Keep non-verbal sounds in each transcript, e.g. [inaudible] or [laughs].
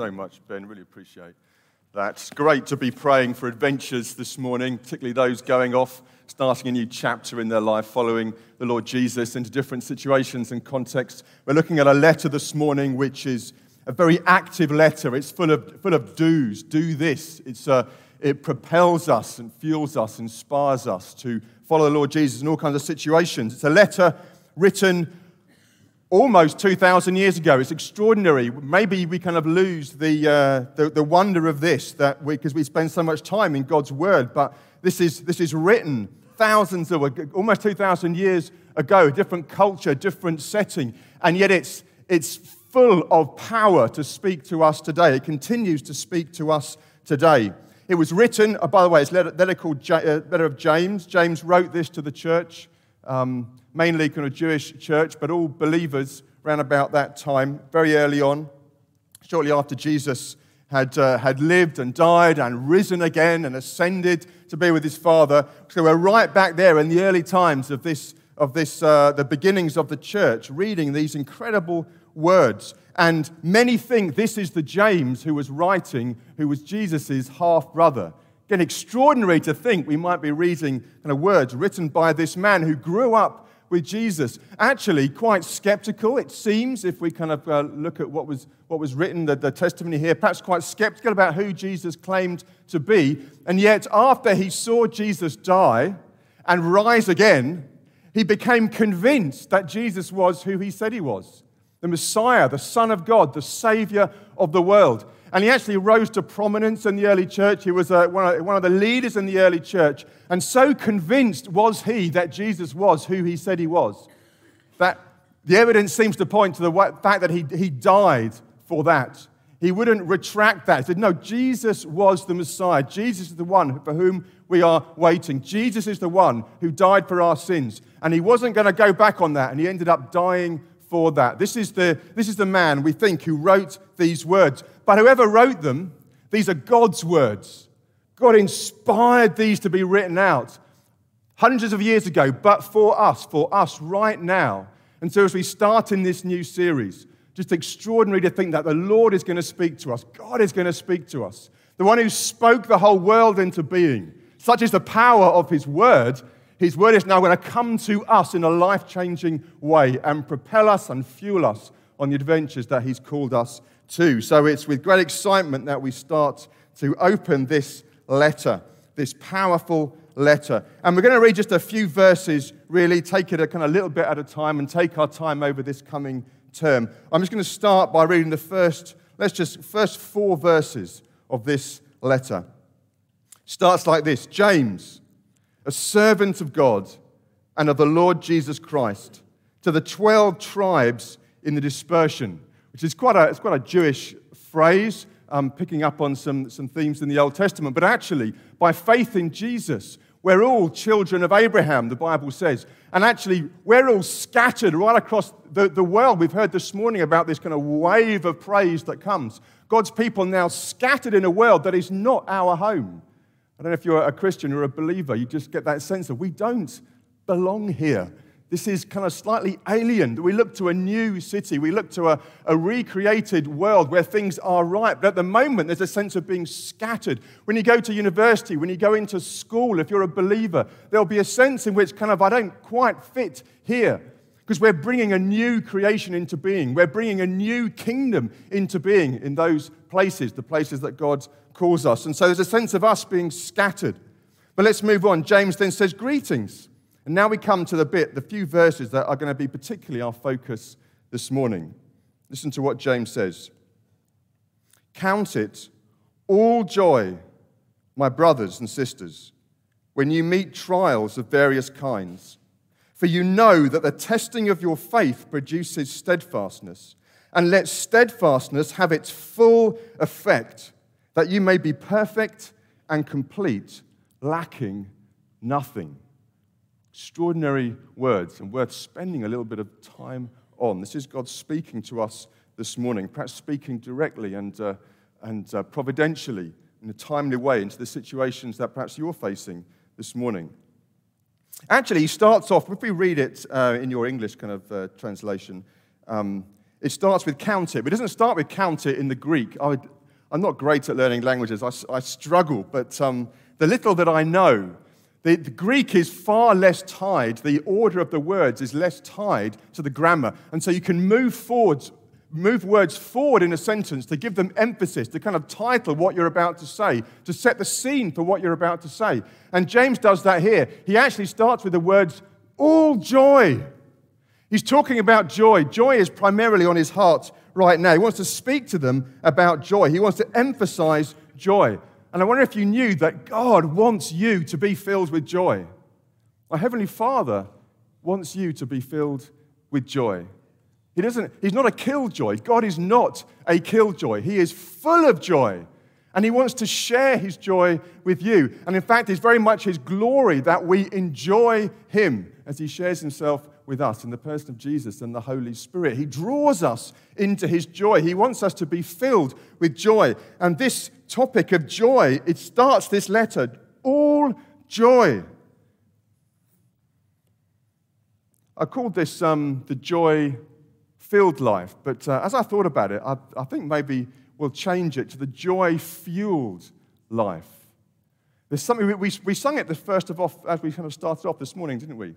so much, Ben. Really appreciate that. It's great to be praying for adventures this morning, particularly those going off, starting a new chapter in their life, following the Lord Jesus into different situations and contexts. We're looking at a letter this morning which is a very active letter. It's full of, full of do's. Do this. It's a, it propels us and fuels us, inspires us to follow the Lord Jesus in all kinds of situations. It's a letter written almost 2,000 years ago. It's extraordinary. Maybe we kind of lose the, uh, the, the, wonder of this that because we, we, spend so much time in God's Word, but this is, this is written thousands of, almost 2,000 years ago, a different culture, different setting, and yet it's, it's full of power to speak to us today. It continues to speak to us today. It was written, oh, by the way, it's letter, letter called uh, letter of James. James wrote this to the church. Um, mainly kind of Jewish church, but all believers around about that time, very early on, shortly after Jesus had, uh, had lived and died and risen again and ascended to be with his Father. So we're right back there in the early times of this, of this uh, the beginnings of the church, reading these incredible words. And many think this is the James who was writing, who was Jesus' half brother. Again, extraordinary to think we might be reading kind of words written by this man who grew up with Jesus. Actually, quite skeptical, it seems, if we kind of uh, look at what was, what was written, the, the testimony here, perhaps quite skeptical about who Jesus claimed to be. And yet, after he saw Jesus die and rise again, he became convinced that Jesus was who he said he was the Messiah, the Son of God, the Savior of the world. And he actually rose to prominence in the early church. He was uh, one, of, one of the leaders in the early church. And so convinced was he that Jesus was who he said he was, that the evidence seems to point to the fact that he, he died for that. He wouldn't retract that. He said, No, Jesus was the Messiah. Jesus is the one for whom we are waiting. Jesus is the one who died for our sins. And he wasn't going to go back on that. And he ended up dying for that. This is, the, this is the man, we think, who wrote these words. But whoever wrote them, these are God's words. God inspired these to be written out hundreds of years ago, but for us, for us right now. And so as we start in this new series, just extraordinary to think that the Lord is going to speak to us. God is going to speak to us. The one who spoke the whole world into being. Such is the power of his word his word is now going to come to us in a life changing way and propel us and fuel us on the adventures that He's called us to. So it's with great excitement that we start to open this letter, this powerful letter. And we're going to read just a few verses, really, take it a kind of little bit at a time and take our time over this coming term. I'm just going to start by reading the first, let's just, first four verses of this letter. Starts like this James a servant of God and of the Lord Jesus Christ, to the 12 tribes in the dispersion, which is quite a, it's quite a Jewish phrase, um, picking up on some, some themes in the Old Testament. But actually, by faith in Jesus, we're all children of Abraham, the Bible says. And actually, we're all scattered right across the, the world. We've heard this morning about this kind of wave of praise that comes. God's people now scattered in a world that is not our home. I don't know if you're a Christian or a believer, you just get that sense of we don't belong here. This is kind of slightly alien. We look to a new city. We look to a, a, recreated world where things are right. But at the moment, there's a sense of being scattered. When you go to university, when you go into school, if you're a believer, there'll be a sense in which kind of I don't quite fit here because we're bringing a new creation into being. We're bringing a new kingdom into being in those places, the places that God calls us. And so there's a sense of us being scattered. But let's move on. James then says, Greetings. And now we come to the bit, the few verses that are going to be particularly our focus this morning. Listen to what James says Count it all joy, my brothers and sisters, when you meet trials of various kinds. For you know that the testing of your faith produces steadfastness. And let steadfastness have its full effect that you may be perfect and complete, lacking nothing. Extraordinary words and worth spending a little bit of time on. This is God speaking to us this morning, perhaps speaking directly and, uh, and uh, providentially in a timely way into the situations that perhaps you're facing this morning. Actually, he starts off, if we read it uh, in your English kind of uh, translation, um, It starts with count it, but it doesn't start with count it in the Greek. I am not great at learning languages, I, I struggle, but um, the little that I know, the, the, Greek is far less tied, the order of the words is less tied to the grammar. And so you can move forwards, move words forward in a sentence to give them emphasis, to kind of title what you're about to say, to set the scene for what you're about to say. And James does that here. He actually starts with the words, all joy. He's talking about joy. Joy is primarily on his heart right now. He wants to speak to them about joy. He wants to emphasize joy. And I wonder if you knew that God wants you to be filled with joy. My Heavenly Father wants you to be filled with joy. He doesn't, he's not a killjoy. God is not a killjoy. He is full of joy. And he wants to share his joy with you. And in fact, it's very much his glory that we enjoy him as he shares himself with us in the person of Jesus and the Holy Spirit. He draws us into his joy. He wants us to be filled with joy. And this topic of joy, it starts this letter all joy. I called this um, the joy filled life, but uh, as I thought about it, I, I think maybe we'll change it to the joy fueled life. There's something we, we, we sung it the first of off as we kind of started off this morning, didn't we?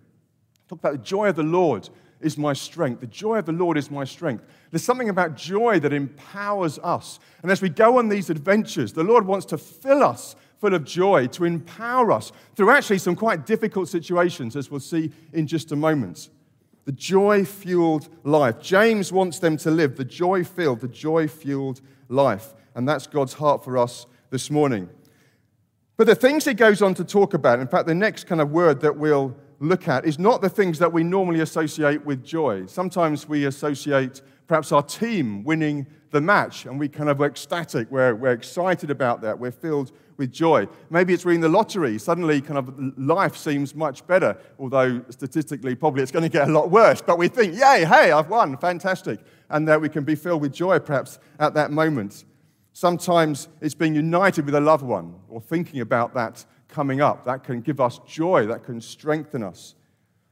Talk about the joy of the Lord is my strength. The joy of the Lord is my strength. There's something about joy that empowers us. And as we go on these adventures, the Lord wants to fill us full of joy, to empower us through actually some quite difficult situations, as we'll see in just a moment. The joy fueled life. James wants them to live the joy filled, the joy fueled life. And that's God's heart for us this morning. But the things he goes on to talk about, in fact, the next kind of word that we'll look at is not the things that we normally associate with joy. Sometimes we associate perhaps our team winning the match and we kind of are ecstatic, we're, we're excited about that, we're filled with joy. Maybe it's winning the lottery, suddenly kind of life seems much better, although statistically probably it's going to get a lot worse. But we think, yay, hey, I've won, fantastic. And that we can be filled with joy perhaps at that moment. Sometimes it's being united with a loved one or thinking about that coming up. That can give us joy, that can strengthen us.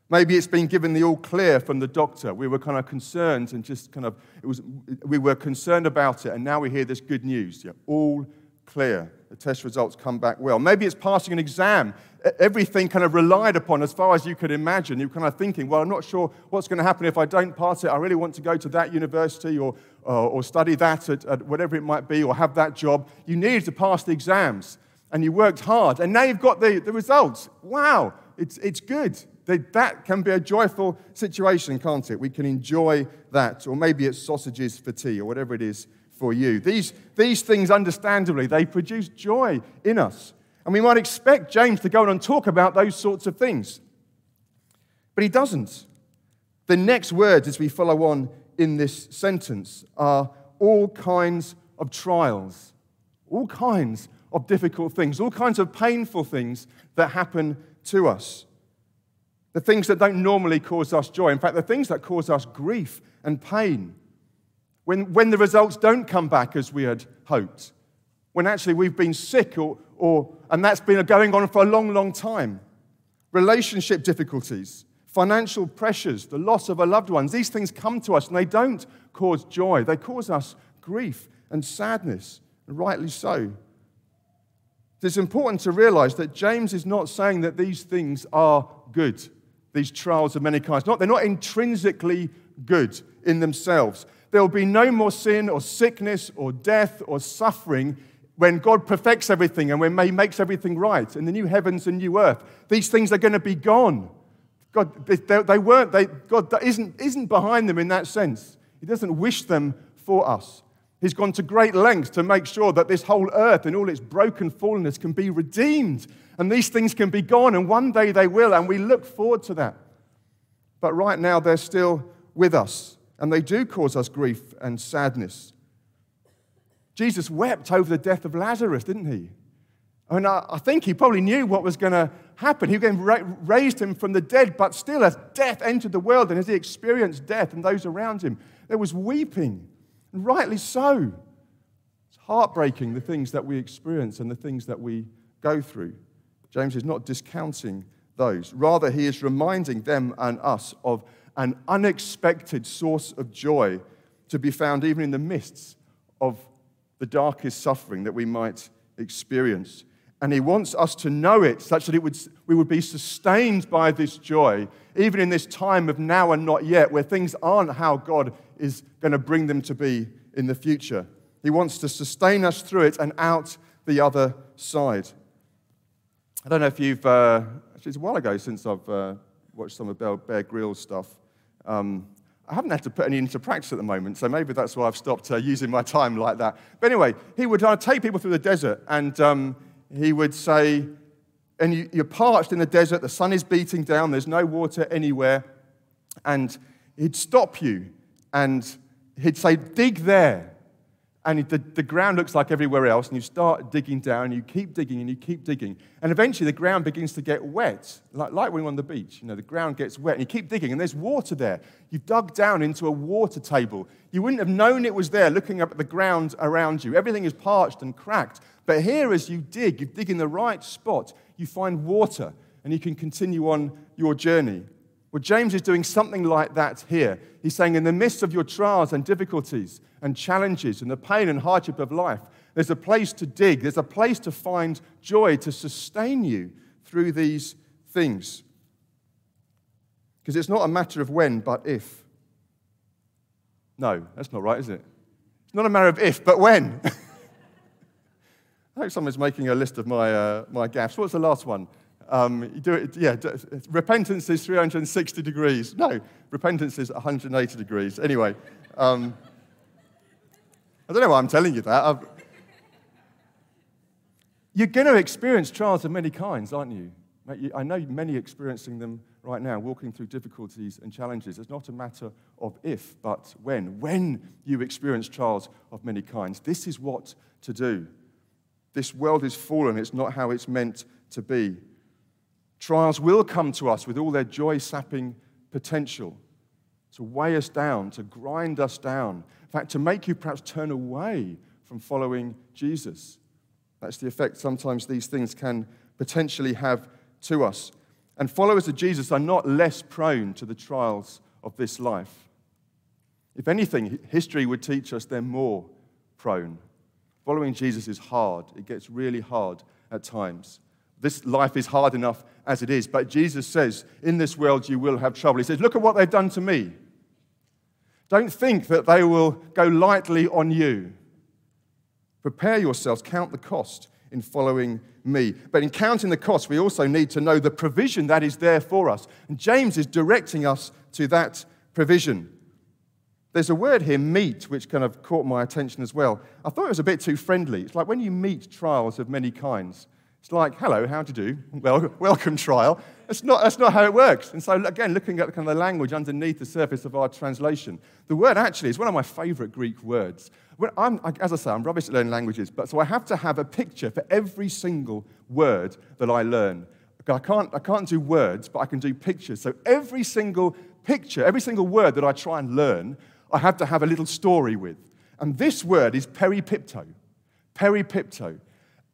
Maybe it's been given the all clear from the doctor. We were kind of concerned and just kind of, it was, we were concerned about it, and now we hear this good news. Yeah, all clear. The test results come back well. Maybe it's passing an exam. Everything kind of relied upon as far as you could imagine. You're kind of thinking, well, I'm not sure what's going to happen if I don't pass it. I really want to go to that university or, or, or study that at, at whatever it might be or have that job. You need to pass the exams and you worked hard, and now you've got the, the results. Wow, it's, it's good. That can be a joyful situation, can't it? We can enjoy that. Or maybe it's sausages for tea or whatever it is for you. These, these things, understandably, they produce joy in us. And we might expect James to go on and talk about those sorts of things. But he doesn't. The next words, as we follow on in this sentence, are all kinds of trials. All kinds of difficult things, all kinds of painful things that happen to us. The things that don't normally cause us joy. In fact, the things that cause us grief and pain. When, when the results don't come back as we had hoped. When actually we've been sick, or, or, and that's been going on for a long, long time. Relationship difficulties, financial pressures, the loss of our loved ones. These things come to us and they don't cause joy. They cause us grief and sadness, and rightly so. It's important to realize that James is not saying that these things are good, these trials of many kinds. Not, they're not intrinsically good in themselves. There will be no more sin or sickness or death or suffering when God perfects everything and when He makes everything right in the new heavens and new earth. These things are going to be gone. God, they, they weren't, they, God isn't, isn't behind them in that sense. He doesn't wish them for us. He's gone to great lengths to make sure that this whole earth and all its broken fallenness can be redeemed. And these things can be gone, and one day they will, and we look forward to that. But right now, they're still with us, and they do cause us grief and sadness. Jesus wept over the death of Lazarus, didn't he? I mean, I think he probably knew what was going to happen. He raised him from the dead, but still, as death entered the world and as he experienced death and those around him, there was weeping and rightly so. It's heartbreaking, the things that we experience and the things that we go through. James is not discounting those. Rather, he is reminding them and us of an unexpected source of joy to be found even in the midst of the darkest suffering that we might experience. And He wants us to know it such that it would, we would be sustained by this joy, even in this time of now and not yet, where things aren't how God is going to bring them to be in the future. He wants to sustain us through it and out the other side. I don't know if you've, uh, actually, it's a while ago since I've uh, watched some of Bear, Grylls stuff. Um, I haven't had to put any into practice at the moment, so maybe that's why I've stopped uh, using my time like that. But anyway, he would uh, take people through the desert and um, he would say, and you, you're parched in the desert, the sun is beating down, there's no water anywhere, and he'd stop you and he'd say, dig there and the, the ground looks like everywhere else, and you start digging down, and you keep digging, and you keep digging, and eventually the ground begins to get wet, like, like when you're on the beach. You know, the ground gets wet, and you keep digging, and there's water there. You've dug down into a water table. You wouldn't have known it was there looking up at the ground around you. Everything is parched and cracked. But here, as you dig, you dig in the right spot, you find water, and you can continue on your journey. Well, James is doing something like that here. He's saying, in the midst of your trials and difficulties and challenges and the pain and hardship of life, there's a place to dig, there's a place to find joy to sustain you through these things. Because it's not a matter of when, but if. No, that's not right, is it? It's not a matter of if, but when. [laughs] I hope someone's making a list of my, uh, my gaffes. What's the last one? Um, do it, yeah, repentance is 360 degrees. No, repentance is 180 degrees. Anyway, um, I don't know why I'm telling you that. I've... You're going to experience trials of many kinds, aren't you? I know many experiencing them right now, walking through difficulties and challenges. It's not a matter of if, but when. When you experience trials of many kinds, this is what to do. This world is fallen, it's not how it's meant to be. Trials will come to us with all their joy sapping potential to weigh us down, to grind us down. In fact, to make you perhaps turn away from following Jesus. That's the effect sometimes these things can potentially have to us. And followers of Jesus are not less prone to the trials of this life. If anything, history would teach us they're more prone. Following Jesus is hard, it gets really hard at times. This life is hard enough as it is. But Jesus says, In this world you will have trouble. He says, Look at what they've done to me. Don't think that they will go lightly on you. Prepare yourselves, count the cost in following me. But in counting the cost, we also need to know the provision that is there for us. And James is directing us to that provision. There's a word here, meet, which kind of caught my attention as well. I thought it was a bit too friendly. It's like when you meet trials of many kinds, it's like, hello, how do you do? Well, welcome trial. That's not, that's not how it works. And so, again, looking at kind of the language underneath the surface of our translation, the word actually is one of my favorite Greek words. I'm, as I say, I'm rubbish at learning languages, but so I have to have a picture for every single word that I learn. I can't, I can't do words, but I can do pictures. So every single picture, every single word that I try and learn, I have to have a little story with. And this word is peripipto. Peripipto.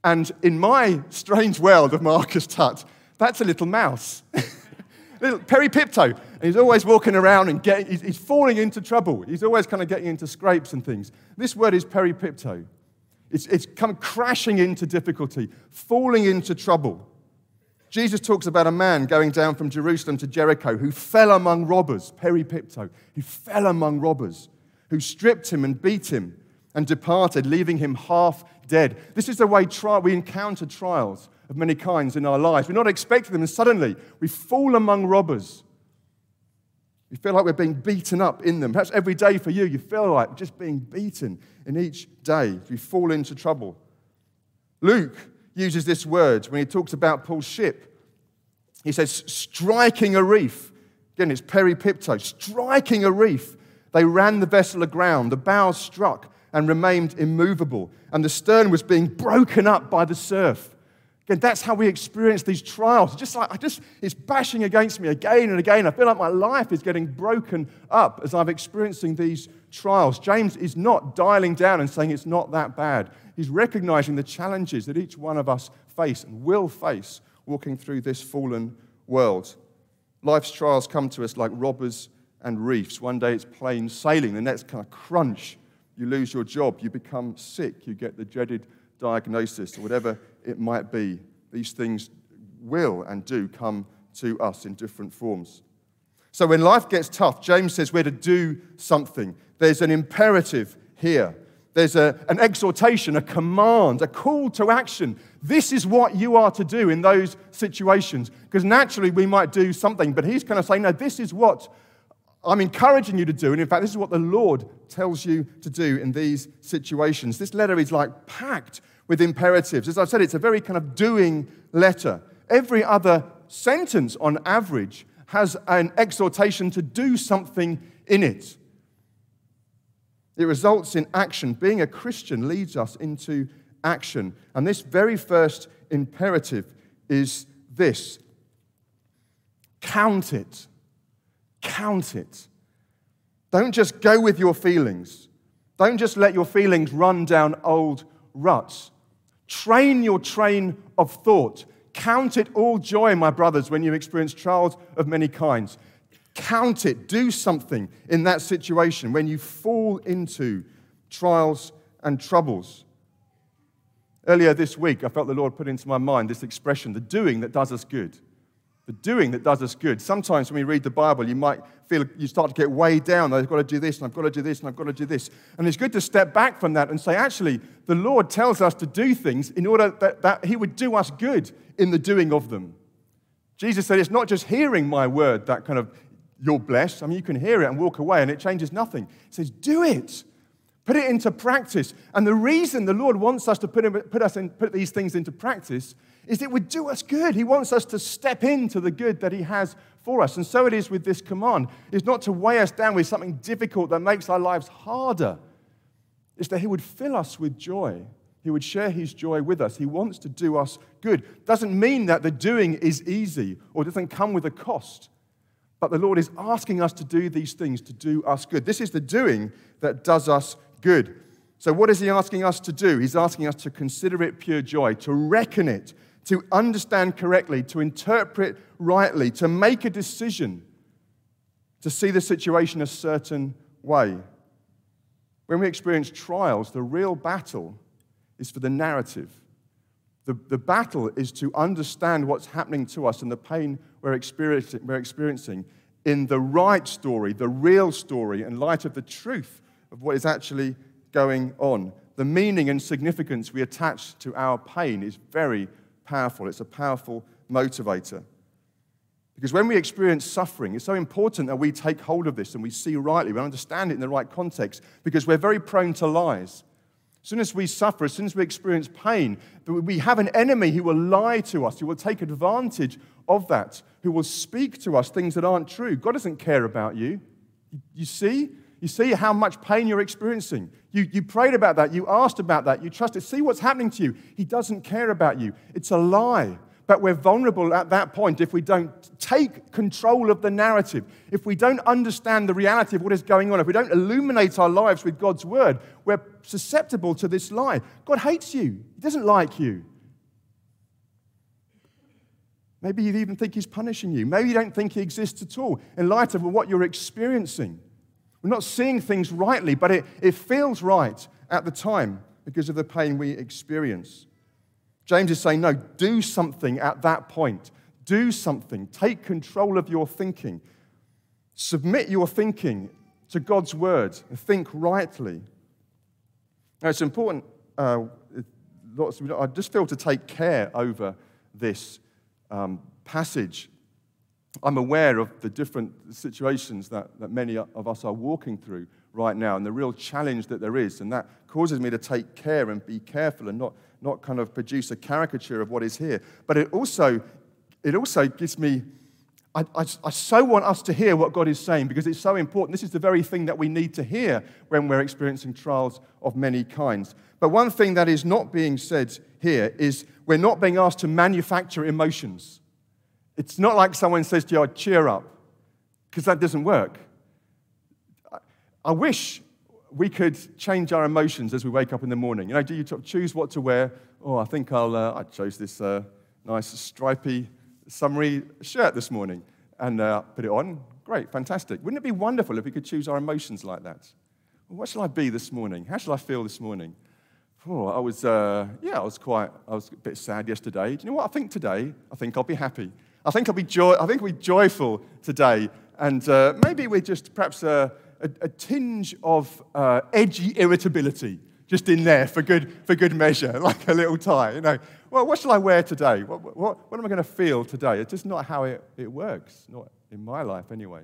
And in my strange world of Marcus Tutt, that's a little mouse. [laughs] little peripipto. And he's always walking around and getting, he's, he's falling into trouble. He's always kind of getting into scrapes and things. This word is peripipto. It's, it's come crashing into difficulty, falling into trouble. Jesus talks about a man going down from Jerusalem to Jericho who fell among robbers, peripipto. He fell among robbers who stripped him and beat him and departed, leaving him half dead. This is the way tri- we encounter trials of many kinds in our lives. We're not expecting them, and suddenly we fall among robbers. We feel like we're being beaten up in them. Perhaps every day for you, you feel like just being beaten in each day. We fall into trouble. Luke uses this word when he talks about Paul's ship. He says, striking a reef. Again, it's peripipto, striking a reef. They ran the vessel aground, the bows struck, and remained immovable, and the stern was being broken up by the surf. Again, that's how we experience these trials. Just like I just, it's bashing against me again and again. I feel like my life is getting broken up as I'm experiencing these trials. James is not dialing down and saying it's not that bad. He's recognizing the challenges that each one of us face and will face walking through this fallen world. Life's trials come to us like robbers and reefs. One day it's plain sailing, the next kind of crunch. You lose your job, you become sick, you get the dreaded diagnosis, or whatever it might be. These things will and do come to us in different forms. So when life gets tough, James says we're to do something. There's an imperative here. There's a, an exhortation, a command, a call to action. This is what you are to do in those situations. Because naturally we might do something, but he's kind of saying, no, this is what I'm encouraging you to do. And in fact, this is what the Lord tells you to do in these situations. This letter is like packed with imperatives. As I said, it's a very kind of doing letter. Every other sentence, on average, has an exhortation to do something in it. It results in action. Being a Christian leads us into action. And this very first imperative is this count it. Count it. Don't just go with your feelings. Don't just let your feelings run down old ruts. Train your train of thought. Count it all joy, my brothers, when you experience trials of many kinds. Count it. Do something in that situation when you fall into trials and troubles. Earlier this week, I felt the Lord put into my mind this expression the doing that does us good the doing that does us good. Sometimes when we read the Bible, you might feel you start to get weighed down. I've got to do this, and I've got to do this, and I've got to do this. And it's good to step back from that and say, actually, the Lord tells us to do things in order that, that He would do us good in the doing of them. Jesus said, it's not just hearing my word that kind of you're blessed. I mean, you can hear it and walk away, and it changes nothing. He says, do it. Put it into practice. And the reason the Lord wants us to put, put, us in, put these things into practice is it would do us good. He wants us to step into the good that He has for us. And so it is with this command. It's not to weigh us down with something difficult that makes our lives harder. It's that He would fill us with joy. He would share His joy with us. He wants to do us good. Doesn't mean that the doing is easy or doesn't come with a cost. But the Lord is asking us to do these things to do us good. This is the doing that does us good. So, what is He asking us to do? He's asking us to consider it pure joy, to reckon it to understand correctly, to interpret rightly, to make a decision, to see the situation a certain way. When we experience trials, the real battle is for the narrative. The, the battle is to understand what's happening to us and the pain we're experiencing, we're experiencing in the right story, the real story, in light of the truth of what is actually going on. The meaning and significance we attach to our pain is very powerful. It's a powerful motivator. Because when we experience suffering, it's so important that we take hold of this and we see rightly, we understand it in the right context, because we're very prone to lies. As soon as we suffer, as soon as we experience pain, we have an enemy who will lie to us, who will take advantage of that, who will speak to us things that aren't true. God doesn't care about you. You see? You see how much pain you're experiencing. You, you prayed about that. You asked about that. You trusted. See what's happening to you. He doesn't care about you. It's a lie. But we're vulnerable at that point if we don't take control of the narrative, if we don't understand the reality of what is going on, if we don't illuminate our lives with God's word, we're susceptible to this lie. God hates you, He doesn't like you. Maybe you even think He's punishing you. Maybe you don't think He exists at all in light of what you're experiencing. We're not seeing things rightly, but it, it feels right at the time because of the pain we experience. James is saying, no, do something at that point. Do something. Take control of your thinking. Submit your thinking to God's word. and Think rightly. Now, it's important, uh, lots I just feel to take care over this um, passage I'm aware of the different situations that, that many of us are walking through right now and the real challenge that there is. And that causes me to take care and be careful and not, not kind of produce a caricature of what is here. But it also, it also gives me, I, I, I so want us to hear what God is saying because it's so important. This is the very thing that we need to hear when we're experiencing trials of many kinds. But one thing that is not being said here is we're not being asked to manufacture emotions. It's not like someone says to you, cheer up, because that doesn't work. I wish we could change our emotions as we wake up in the morning. You know, do you choose what to wear? Oh, I think I'll, uh, I chose this uh, nice stripy summery shirt this morning and uh, put it on. great, fantastic. Wouldn't it be wonderful if we could choose our emotions like that? What shall I be this morning? How shall I feel this morning? Oh, I was, uh, yeah, I was quite, I was a bit sad yesterday. Do you know what? I think today, I think I'll be happy. I think I'll be, joy, I think I'll be joyful today. And uh, maybe we're just perhaps a, a, a tinge of uh, edgy irritability just in there for good, for good measure, [laughs] like a little tie. You know, well, what shall I wear today? What, what, what am I going to feel today? It's just not how it, it works, not in my life anyway.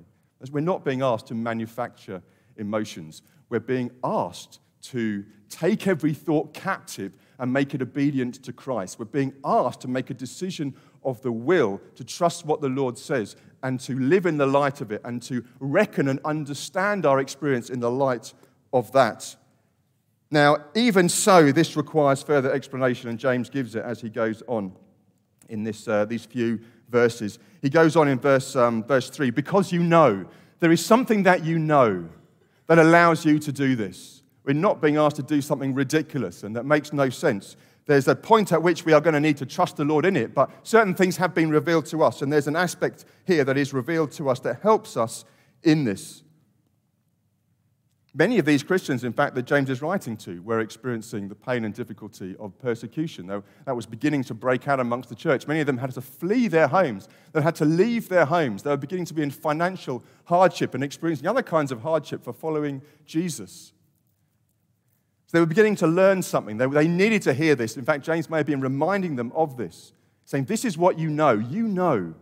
We're not being asked to manufacture emotions, we're being asked to take every thought captive and make it obedient to Christ. We're being asked to make a decision of the will, to trust what the Lord says, and to live in the light of it, and to reckon and understand our experience in the light of that. Now, even so, this requires further explanation, and James gives it as he goes on in this, uh, these few verses. He goes on in verse, um, verse 3 because you know, there is something that you know that allows you to do this. We're not being asked to do something ridiculous and that makes no sense. There's a point at which we are going to need to trust the Lord in it, but certain things have been revealed to us, and there's an aspect here that is revealed to us that helps us in this. Many of these Christians, in fact, that James is writing to, were experiencing the pain and difficulty of persecution. That was beginning to break out amongst the church. Many of them had to flee their homes. They had to leave their homes. They were beginning to be in financial hardship and experiencing other kinds of hardship for following Jesus. They were beginning to learn something. They, they needed to hear this. In fact, James may have been reminding them of this, saying, This is what you know. You know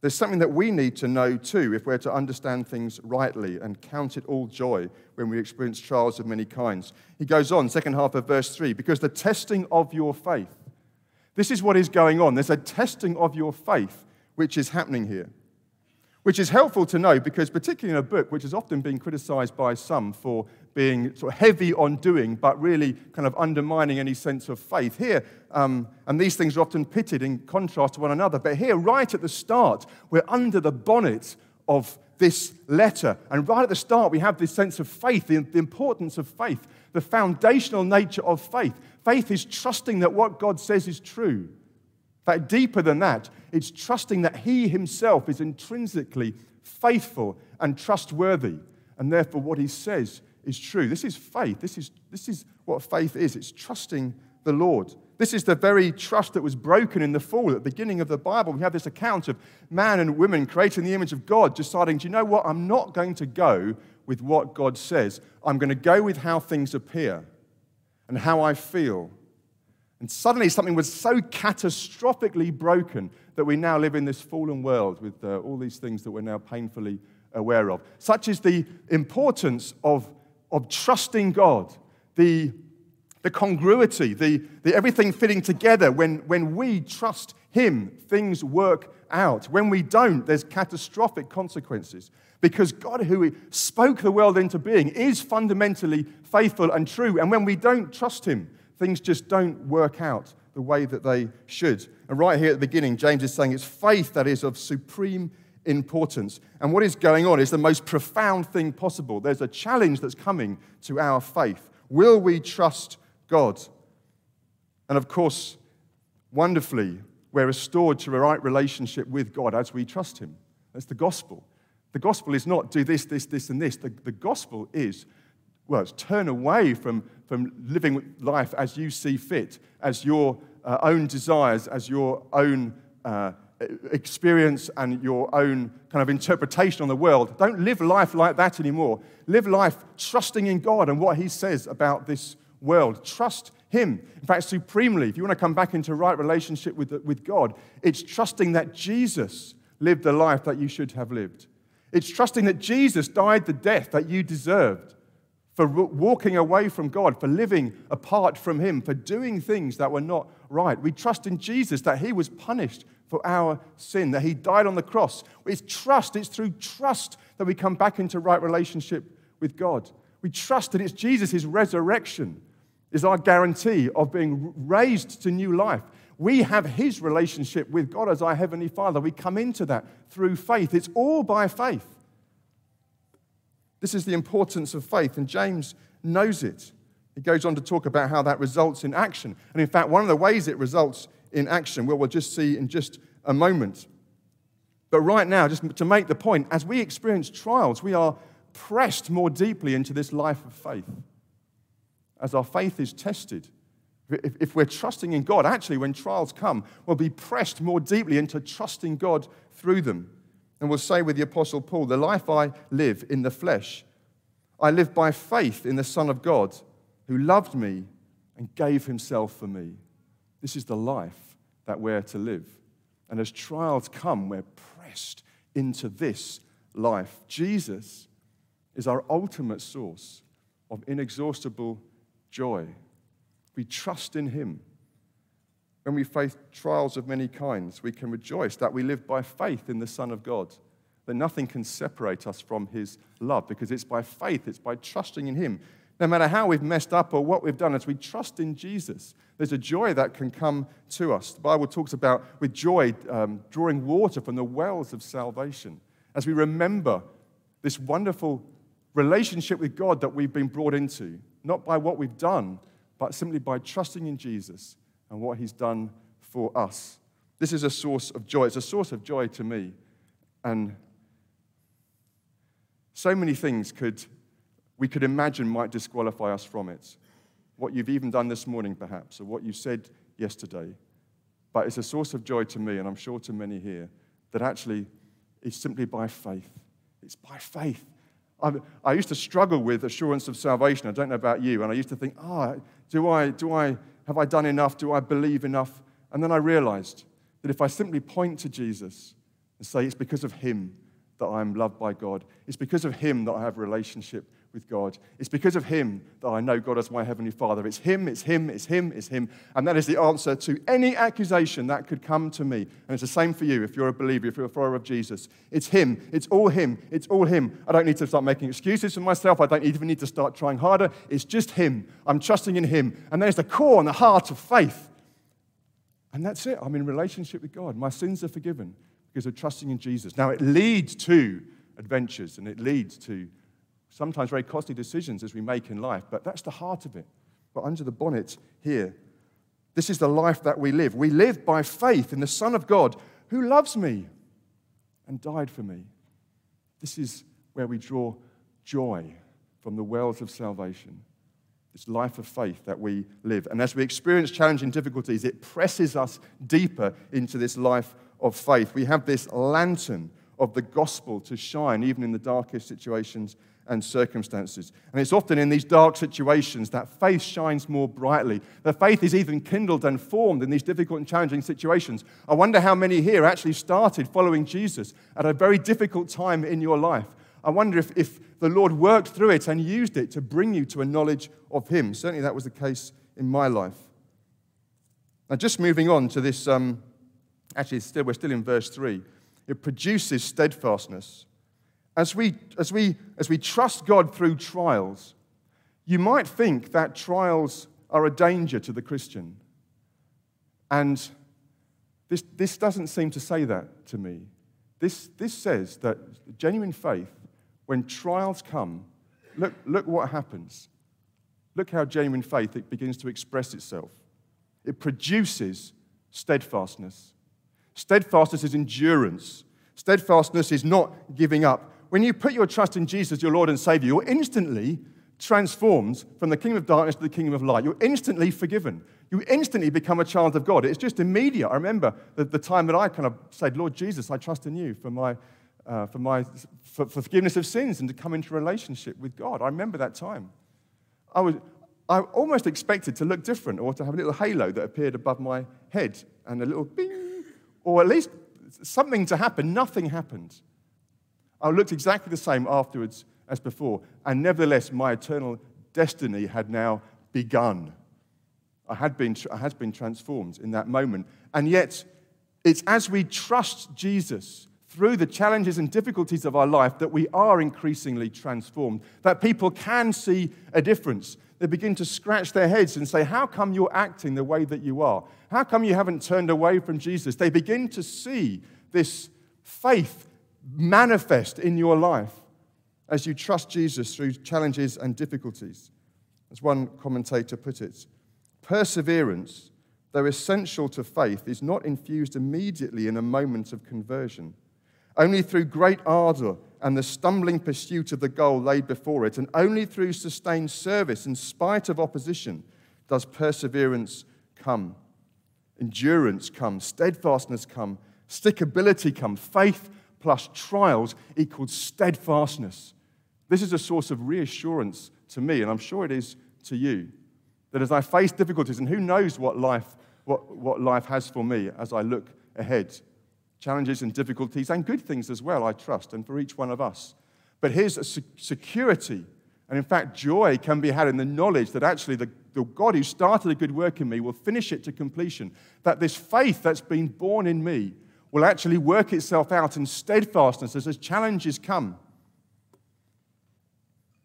there's something that we need to know too if we're to understand things rightly and count it all joy when we experience trials of many kinds. He goes on, second half of verse 3, because the testing of your faith. This is what is going on. There's a testing of your faith which is happening here which is helpful to know because, particularly in a book which has often been criticized by some for being sort of heavy on doing, but really kind of undermining any sense of faith. Here, um, and these things are often pitted in contrast to one another, but here, right at the start, we're under the bonnet of this letter. And right at the start, we have this sense of faith, the, the importance of faith, the foundational nature of faith. Faith is trusting that what God says is true In fact, deeper than that, it's trusting that He Himself is intrinsically faithful and trustworthy, and therefore what He says is true. This is faith. This is, this is what faith is it's trusting the Lord. This is the very trust that was broken in the fall. At the beginning of the Bible, we have this account of man and woman creating the image of God, deciding, do you know what? I'm not going to go with what God says. I'm going to go with how things appear and how I feel and suddenly something was so catastrophically broken that we now live in this fallen world with uh, all these things that we're now painfully aware of. Such is the importance of, of trusting God, the, the congruity, the, the everything fitting together. When, when we trust Him, things work out. When we don't, there's catastrophic consequences. Because God, who spoke the world into being, is fundamentally faithful and true. And when we don't trust Him, things just don't work out the way that they should. And right here at the beginning, James is saying it's faith that is of supreme importance. And what is going on is the most profound thing possible. There's a challenge that's coming to our faith. Will we trust God? And of course, wonderfully, we're restored to a right relationship with God as we trust Him. That's the gospel. The gospel is not do this, this, this, and this. The, the gospel is well, it's turn away from, from living life as you see fit, as your uh, own desires, as your own uh, Uh, experience and your own kind of interpretation on the world. Don't live life like that anymore. Live life trusting in God and what He says about this world. Trust Him. In fact, supremely, if you want to come back into right relationship with, with God, it's trusting that Jesus lived the life that you should have lived. It's trusting that Jesus died the death that you deserved for walking away from God, for living apart from Him, for doing things that were not right. We trust in Jesus that He was punished for our sin, that He died on the cross. It's trust, it's through trust that we come back into right relationship with God. We trust that it's Jesus, His resurrection, is our guarantee of being raised to new life. We have His relationship with God as our Heavenly Father. We come into that through faith. It's all by faith. This is the importance of faith, and James knows it. He goes on to talk about how that results in action. And in fact, one of the ways it results in action, well, we'll just see in just a moment. But right now, just to make the point, as we experience trials, we are pressed more deeply into this life of faith. As our faith is tested, if, if, we're trusting in God, actually, when trials come, we'll be pressed more deeply into trusting God through them. And we'll say with the Apostle Paul, The life I live in the flesh, I live by faith in the Son of God, who loved me and gave himself for me. This is the life that we're to live. And as trials come, we're pressed into this life. Jesus is our ultimate source of inexhaustible joy. We trust in him. When we face trials of many kinds, we can rejoice that we live by faith in the Son of God, that nothing can separate us from his love because it's by faith, it's by trusting in him. No matter how we've messed up or what we've done, as we trust in Jesus, there's a joy that can come to us. The Bible talks about, with joy, um, drawing water from the wells of salvation. As we remember this wonderful relationship with God that we've been brought into, not by what we've done, but simply by trusting in Jesus and what he's done for us. This is a source of joy. It's a source of joy to me. And so many things could we could imagine might disqualify us from it. What you've even done this morning, perhaps, or what you said yesterday. But it's a source of joy to me, and I'm sure to many here, that actually is simply by faith. It's by faith. I, I used to struggle with assurance of salvation. I don't know about you. And I used to think, oh, do I, do I, have I done enough? Do I believe enough? And then I realized that if I simply point to Jesus and say, it's because of him that I'm loved by God, it's because of him that I have a relationship with God. It's because of Him that I know God as my Heavenly Father. It's Him, it's Him, it's Him, it's Him. And that is the answer to any accusation that could come to me. And it's the same for you if you're a believer, if you're a follower of Jesus. It's Him, it's all Him, it's all Him. I don't need to start making excuses for myself. I don't even need to start trying harder. It's just Him. I'm trusting in Him. And there's the core and the heart of faith. And that's it. I'm in relationship with God. My sins are forgiven because of trusting in Jesus. Now, it leads to adventures and it leads to sometimes very costly decisions as we make in life, but that's the heart of it. But under the bonnet here, this is the life that we live. We live by faith in the Son of God who loves me and died for me. This is where we draw joy from the wells of salvation. This life of faith that we live. And as we experience challenging difficulties, it presses us deeper into this life of faith. We have this lantern of the gospel to shine even in the darkest situations and circumstances. And it's often in these dark situations that faith shines more brightly. That faith is even kindled and formed in these difficult and challenging situations. I wonder how many here actually started following Jesus at a very difficult time in your life. I wonder if, if the Lord worked through it and used it to bring you to a knowledge of Him. Certainly that was the case in my life. Now, just moving on to this, um, actually, still, we're still in verse 3. It produces steadfastness as we, as we, as we trust God through trials, you might think that trials are a danger to the Christian. And this, this doesn't seem to say that to me. This, this says that genuine faith, when trials come, look, look what happens. Look how genuine faith it begins to express itself. It produces steadfastness. Steadfastness is endurance. Steadfastness is not giving up when you put your trust in Jesus, your Lord and Savior, you're instantly transformed from the kingdom of darkness to the kingdom of light. You're instantly forgiven. You instantly become a child of God. It's just immediate. I remember the, the time that I kind of said, Lord Jesus, I trust in you for my, uh, for, my for, for, forgiveness of sins and to come into relationship with God. I remember that time. I, was, I almost expected to look different or to have a little halo that appeared above my head and a little bing, or at least something to happen. Nothing happened. I looked exactly the same afterwards as before, and nevertheless, my eternal destiny had now begun. I had been, I had been transformed in that moment. And yet, it's as we trust Jesus through the challenges and difficulties of our life that we are increasingly transformed, that people can see a difference. They begin to scratch their heads and say, How come you're acting the way that you are? How come you haven't turned away from Jesus? They begin to see this faith manifest in your life as you trust Jesus through challenges and difficulties. As one commentator put it, perseverance, though essential to faith, is not infused immediately in a moment of conversion, Only through great ardor and the stumbling pursuit of the goal laid before it, and only through sustained service in spite of opposition, does perseverance come, endurance come, steadfastness come, stickability come. Faith plus trials equals steadfastness. This is a source of reassurance to me, and I'm sure it is to you, that as I face difficulties, and who knows what life, what, what life has for me as I look ahead, challenges and difficulties, and good things as well, I trust, and for each one of us. But here's a security, and in fact, joy can be had in the knowledge that actually the, the God who started a good work in me will finish it to completion. That this faith that's been born in me will actually work itself out in steadfastness as challenges come.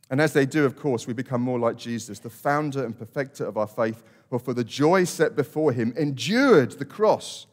And as they do, of course, we become more like Jesus, the founder and perfecter of our faith, who for the joy set before him endured the cross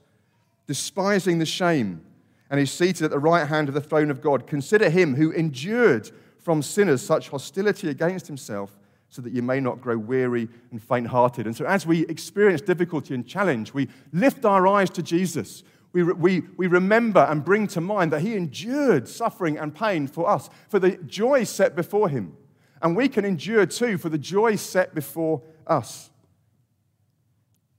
despising the shame, and is seated at the right hand of the throne of God. Consider him who endured from sinners such hostility against himself, so that you may not grow weary and faint hearted. And so, as we experience difficulty and challenge, we lift our eyes to Jesus. We, we, we remember and bring to mind that he endured suffering and pain for us, for the joy set before him. And we can endure too for the joy set before us.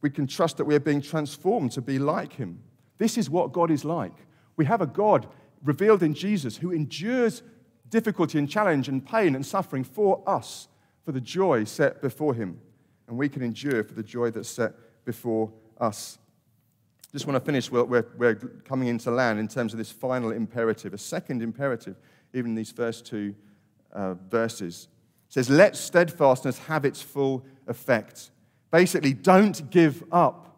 We can trust that we are being transformed to be like him. This is what God is like. We have a God revealed in Jesus who endures difficulty and challenge and pain and suffering for us, for the joy set before him. And we can endure for the joy that's set before us. Just want to finish, we're, we're, we're coming into land in terms of this final imperative, a second imperative, even these first two uh, verses. It says, Let steadfastness have its full effect. Basically, don't give up.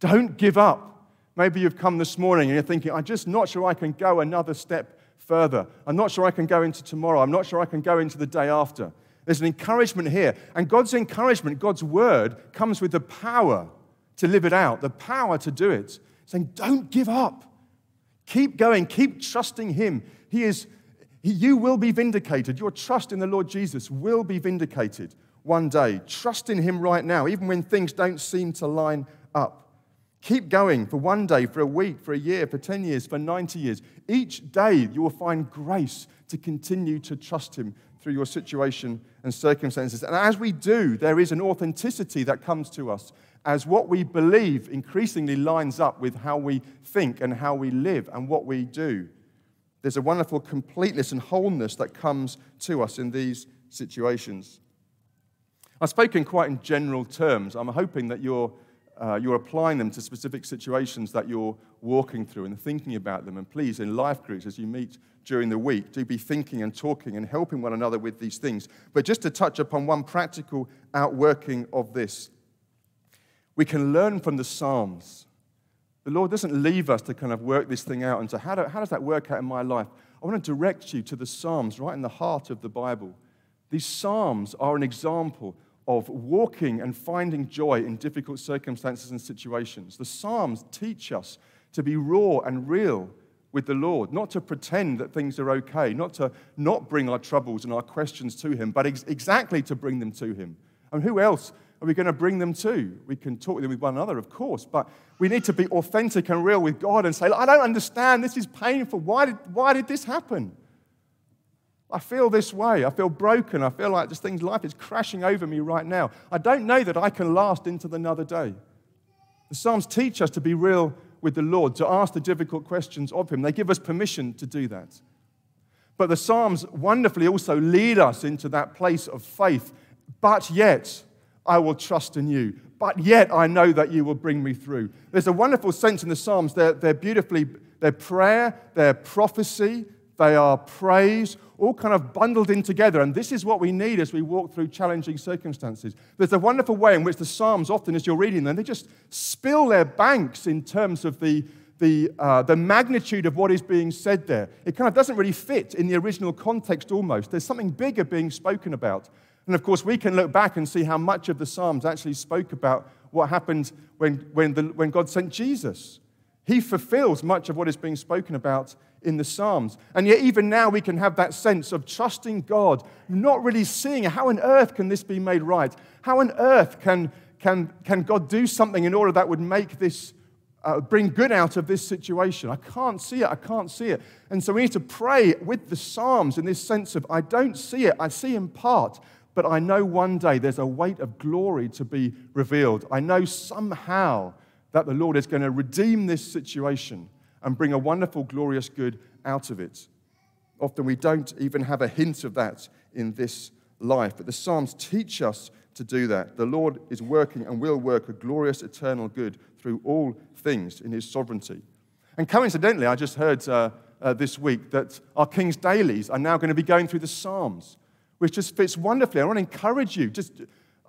Don't give up. Maybe you've come this morning and you're thinking, I'm just not sure I can go another step further. I'm not sure I can go into tomorrow. I'm not sure I can go into the day after. There's an encouragement here. And God's encouragement, God's word, comes with the power to live it out, the power to do it. Saying, don't give up. Keep going. Keep trusting Him. He is, you will be vindicated. Your trust in the Lord Jesus will be vindicated one day. Trust in Him right now, even when things don't seem to line up. Keep going for one day, for a week, for a year, for 10 years, for 90 years. Each day you will find grace to continue to trust Him through your situation and circumstances. And as we do, there is an authenticity that comes to us as what we believe increasingly lines up with how we think and how we live and what we do. There's a wonderful completeness and wholeness that comes to us in these situations. I've spoken quite in general terms. I'm hoping that you're uh, you're applying them to specific situations that you're walking through and thinking about them. And please, in life groups, as you meet during the week, do be thinking and talking and helping one another with these things. But just to touch upon one practical outworking of this, we can learn from the Psalms. The Lord doesn't leave us to kind of work this thing out and say, how, do, how does that work out in my life? I want to direct you to the Psalms right in the heart of the Bible. These Psalms are an example of walking and finding joy in difficult circumstances and situations. The Psalms teach us to be raw and real with the Lord, not to pretend that things are okay, not to not bring our troubles and our questions to Him, but ex- exactly to bring them to Him. And who else are we going to bring them to? We can talk with them with one another, of course, but we need to be authentic and real with God and say, I don't understand. This is painful. Why did, why did this happen? I feel this way. I feel broken. I feel like this things, life is crashing over me right now. I don't know that I can last into another day. The Psalms teach us to be real with the Lord, to ask the difficult questions of Him. They give us permission to do that. But the Psalms wonderfully also lead us into that place of faith. But yet, I will trust in you. But yet, I know that you will bring me through. There's a wonderful sense in the Psalms. They're, they're beautifully, they're prayer, they're prophecy, they are praise, all kind of bundled in together. And this is what we need as we walk through challenging circumstances. There's a wonderful way in which the Psalms, often as you're reading them, they just spill their banks in terms of the, the, uh, the magnitude of what is being said there. It kind of doesn't really fit in the original context almost. There's something bigger being spoken about. And of course, we can look back and see how much of the Psalms actually spoke about what happened when, when, the, when God sent Jesus. He fulfills much of what is being spoken about in the Psalms. And yet, even now, we can have that sense of trusting God, not really seeing how on earth can this be made right? How on earth can, can, can God do something in order that would make this uh, bring good out of this situation. I can't see it. I can't see it. And so we need to pray with the Psalms in this sense of I don't see it. I see in part, but I know one day there's a weight of glory to be revealed. I know somehow that the Lord is going to redeem this situation and bring a wonderful, glorious good out of it. Often we don't even have a hint of that in this life, but the Psalms teach us to do that. The Lord is working and will work a glorious eternal good through all things in his sovereignty. And coincidentally, I just heard uh, uh, this week that our King's Dailies are now going to be going through the Psalms, which just fits wonderfully. I want to encourage you, just,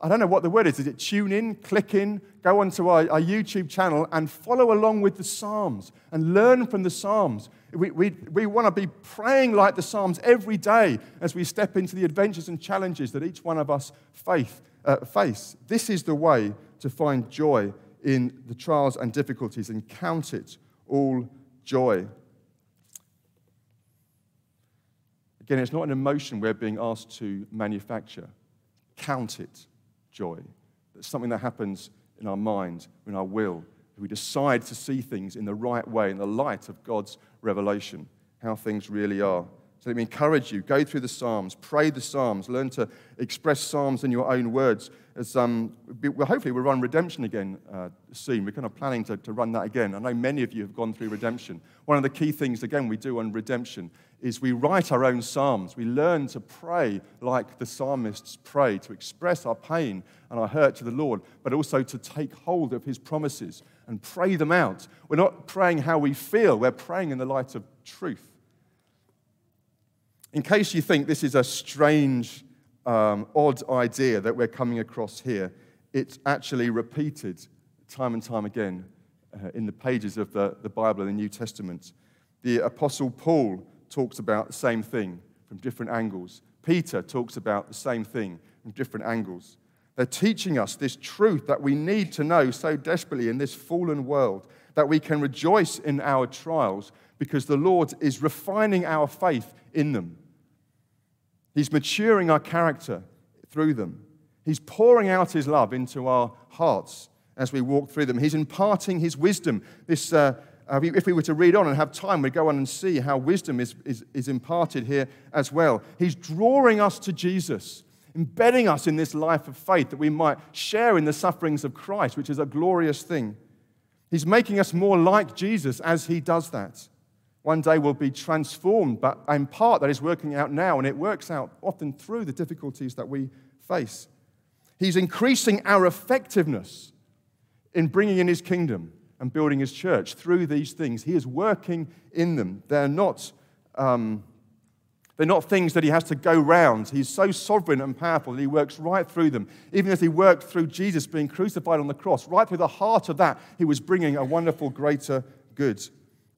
I don't know what the word is. Is it tune in, click in, go onto our, our YouTube channel and follow along with the Psalms and learn from the Psalms. We, we, we want to be praying like the Psalms every day as we step into the adventures and challenges that each one of us faith, uh, face. This is the way to find joy in the trials and difficulties and count it all joy. Again, it's not an emotion we're being asked to manufacture. Count it joy. It's something that happens in our mind, in our will. We decide to see things in the right way, in the light of God's revelation, how things really are. So let me encourage you go through the Psalms, pray the Psalms, learn to express Psalms in your own words. As, um, well, hopefully, we'll run Redemption again uh, soon. We're kind of planning to, to run that again. I know many of you have gone through Redemption. One of the key things, again, we do on Redemption is we write our own Psalms. We learn to pray like the psalmists pray, to express our pain and our hurt to the Lord, but also to take hold of His promises and pray them out. We're not praying how we feel, we're praying in the light of truth. In case you think this is a strange, um, odd idea that we're coming across here, it's actually repeated time and time again uh, in the pages of the, the Bible and the New Testament. The Apostle Paul talks about the same thing from different angles. Peter talks about the same thing from different angles. They're teaching us this truth that we need to know so desperately in this fallen world that we can rejoice in our trials because the Lord is refining our faith in them. He's maturing our character through them. He's pouring out His love into our hearts as we walk through them. He's imparting His wisdom. This, uh, if we were to read on and have time, we'd go on and see how wisdom is, is, is imparted here as well. He's drawing us to Jesus, embedding us in this life of faith that we might share in the sufferings of Christ, which is a glorious thing. He's making us more like Jesus as he does that. One day we'll be transformed, but in part that is working out now, and it works out often through the difficulties that we face. He's increasing our effectiveness in bringing in his kingdom and building his church through these things. He is working in them. They're not, um, they're not things that he has to go round. He's so sovereign and powerful that he works right through them. Even as he worked through Jesus being crucified on the cross, right through the heart of that, he was bringing a wonderful, greater good.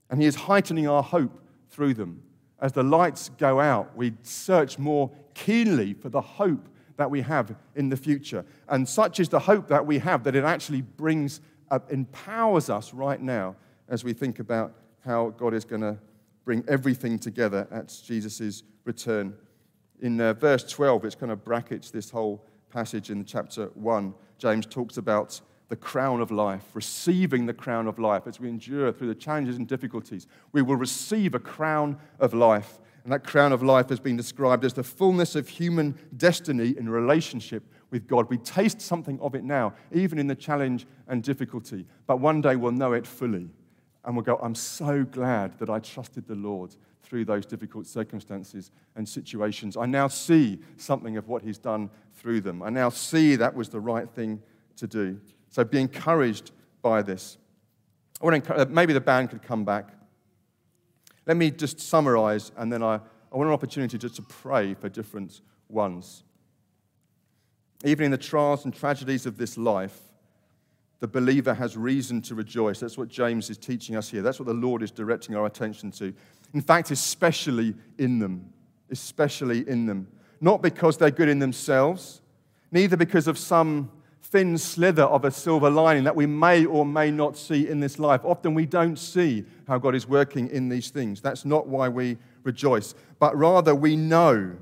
And he is heightening our hope through them. As the lights go out, we search more keenly for the hope that we have in the future. And such is the hope that we have that it actually brings uh, empowers us right now as we think about how God is going to bring everything together at Jesus' return. In uh, verse 12, it's kind of brackets this whole passage in chapter 1. James talks about the crown of life, receiving the crown of life as we endure through the challenges and difficulties. We will receive a crown of life. And that crown of life has been described as the fullness of human destiny in relationship with God. We taste something of it now, even in the challenge and difficulty. But one day we'll know it fully. And we'll go, I'm so glad that I trusted the Lord through those difficult circumstances and situations. I now see something of what He's done through them. I now see that was the right thing to do. So be encouraged by this. I want to, uh, maybe the band could come back. Let me just summarize, and then I, I want an opportunity just to pray for different ones. Even in the trials and tragedies of this life, the believer has reason to rejoice. That's what James is teaching us here. That's what the Lord is directing our attention to. In fact, especially in them. Especially in them. Not because they're good in themselves, neither because of some thin slither of a silver lining that we may or may not see in this life. Often we don't see how God is working in these things. That's not why we rejoice. But rather, we know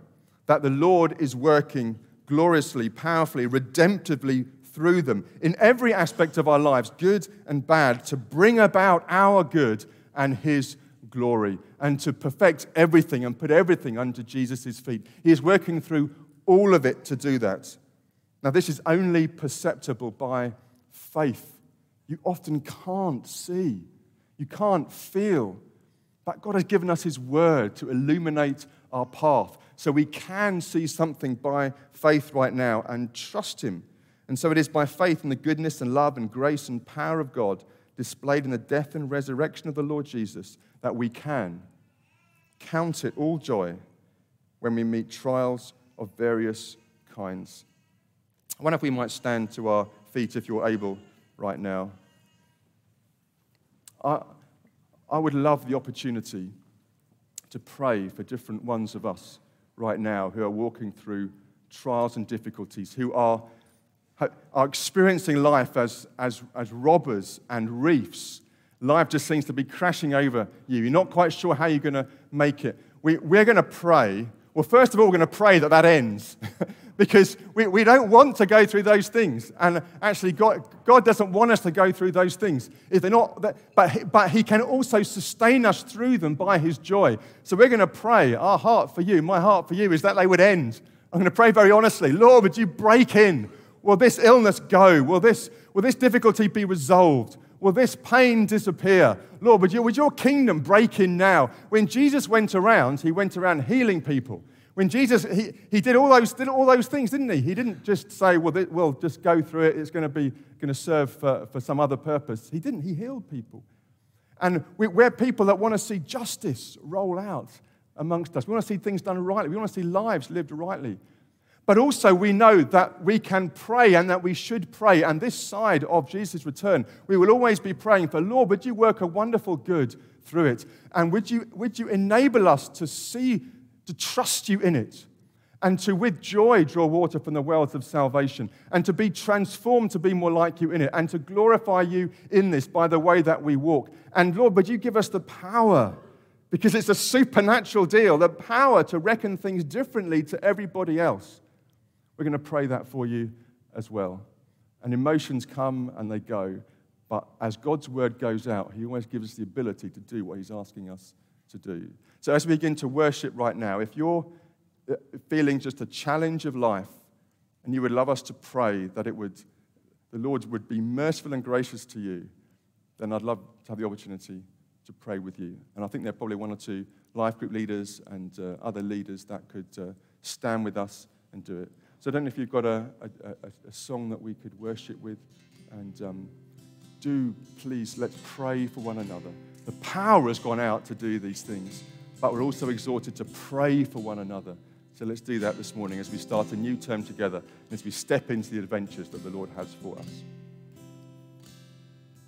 that the Lord is working gloriously, powerfully, redemptively through them in every aspect of our lives, good and bad, to bring about our good and His glory and to perfect everything and put everything under Jesus' feet. He is working through all of it to do that. Now, this is only perceptible by faith. You often can't see, you can't feel. But God has given us His word to illuminate our path so we can see something by faith right now and trust Him. And so it is by faith in the goodness and love and grace and power of God displayed in the death and resurrection of the Lord Jesus that we can count it all joy when we meet trials of various kinds. I wonder if we might stand to our feet if you're able right now. I, I would love the opportunity to pray for different ones of us right now who are walking through trials and difficulties, who are, are experiencing life as, as, as robbers and reefs. Life just seems to be crashing over you. You're not quite sure how you're going to make it. We, we're going to pray. Well, first of all, we're going to pray that that ends. [laughs] because we, we don't want to go through those things. And actually, God, God doesn't want us to go through those things. If they're not, but, but He can also sustain us through them by His joy. So we're going to pray. Our heart for you, my heart for you, is that they would end. I'm going to pray very honestly. Lord, would you break in? Will this illness go? Will this, will this difficulty be resolved? Will this pain disappear? Lord, would, you, would your kingdom break in now? When Jesus went around, he went around healing people. When Jesus, he, he did, all those, did all those things, didn't he? He didn't just say, well, we'll just go through it. It's going to be going to serve for, for some other purpose. He didn't. He healed people. And we, we're people that want to see justice roll out amongst us. We want to see things done rightly. We want to see lives lived rightly. But also, we know that we can pray and that we should pray. And this side of Jesus' return, we will always be praying for, Lord, would you work a wonderful good through it? And would you, would you enable us to see to trust you in it, and to with joy draw water from the wells of salvation, and to be transformed to be more like you in it, and to glorify you in this by the way that we walk. And Lord, would you give us the power, because it's a supernatural deal, the power to reckon things differently to everybody else. We're going to pray that for you as well. And emotions come and they go. But as God's word goes out, He always gives us the ability to do what He's asking us to do. So, as we begin to worship right now, if you're uh, feeling just a challenge of life and you would love us to pray that it would, the Lord would be merciful and gracious to you, then I'd love to have the opportunity to pray with you. And I think there are probably one or two life group leaders and uh, other leaders that could uh, stand with us and do it. So I don't know if you've got a, a, a song that we could worship with. And um, do please, let's pray for one another. The power has gone out to do these things but we're also exhorted to pray for one another. So let's do that this morning as we start a new term together and as we step into the adventures that the Lord has for us.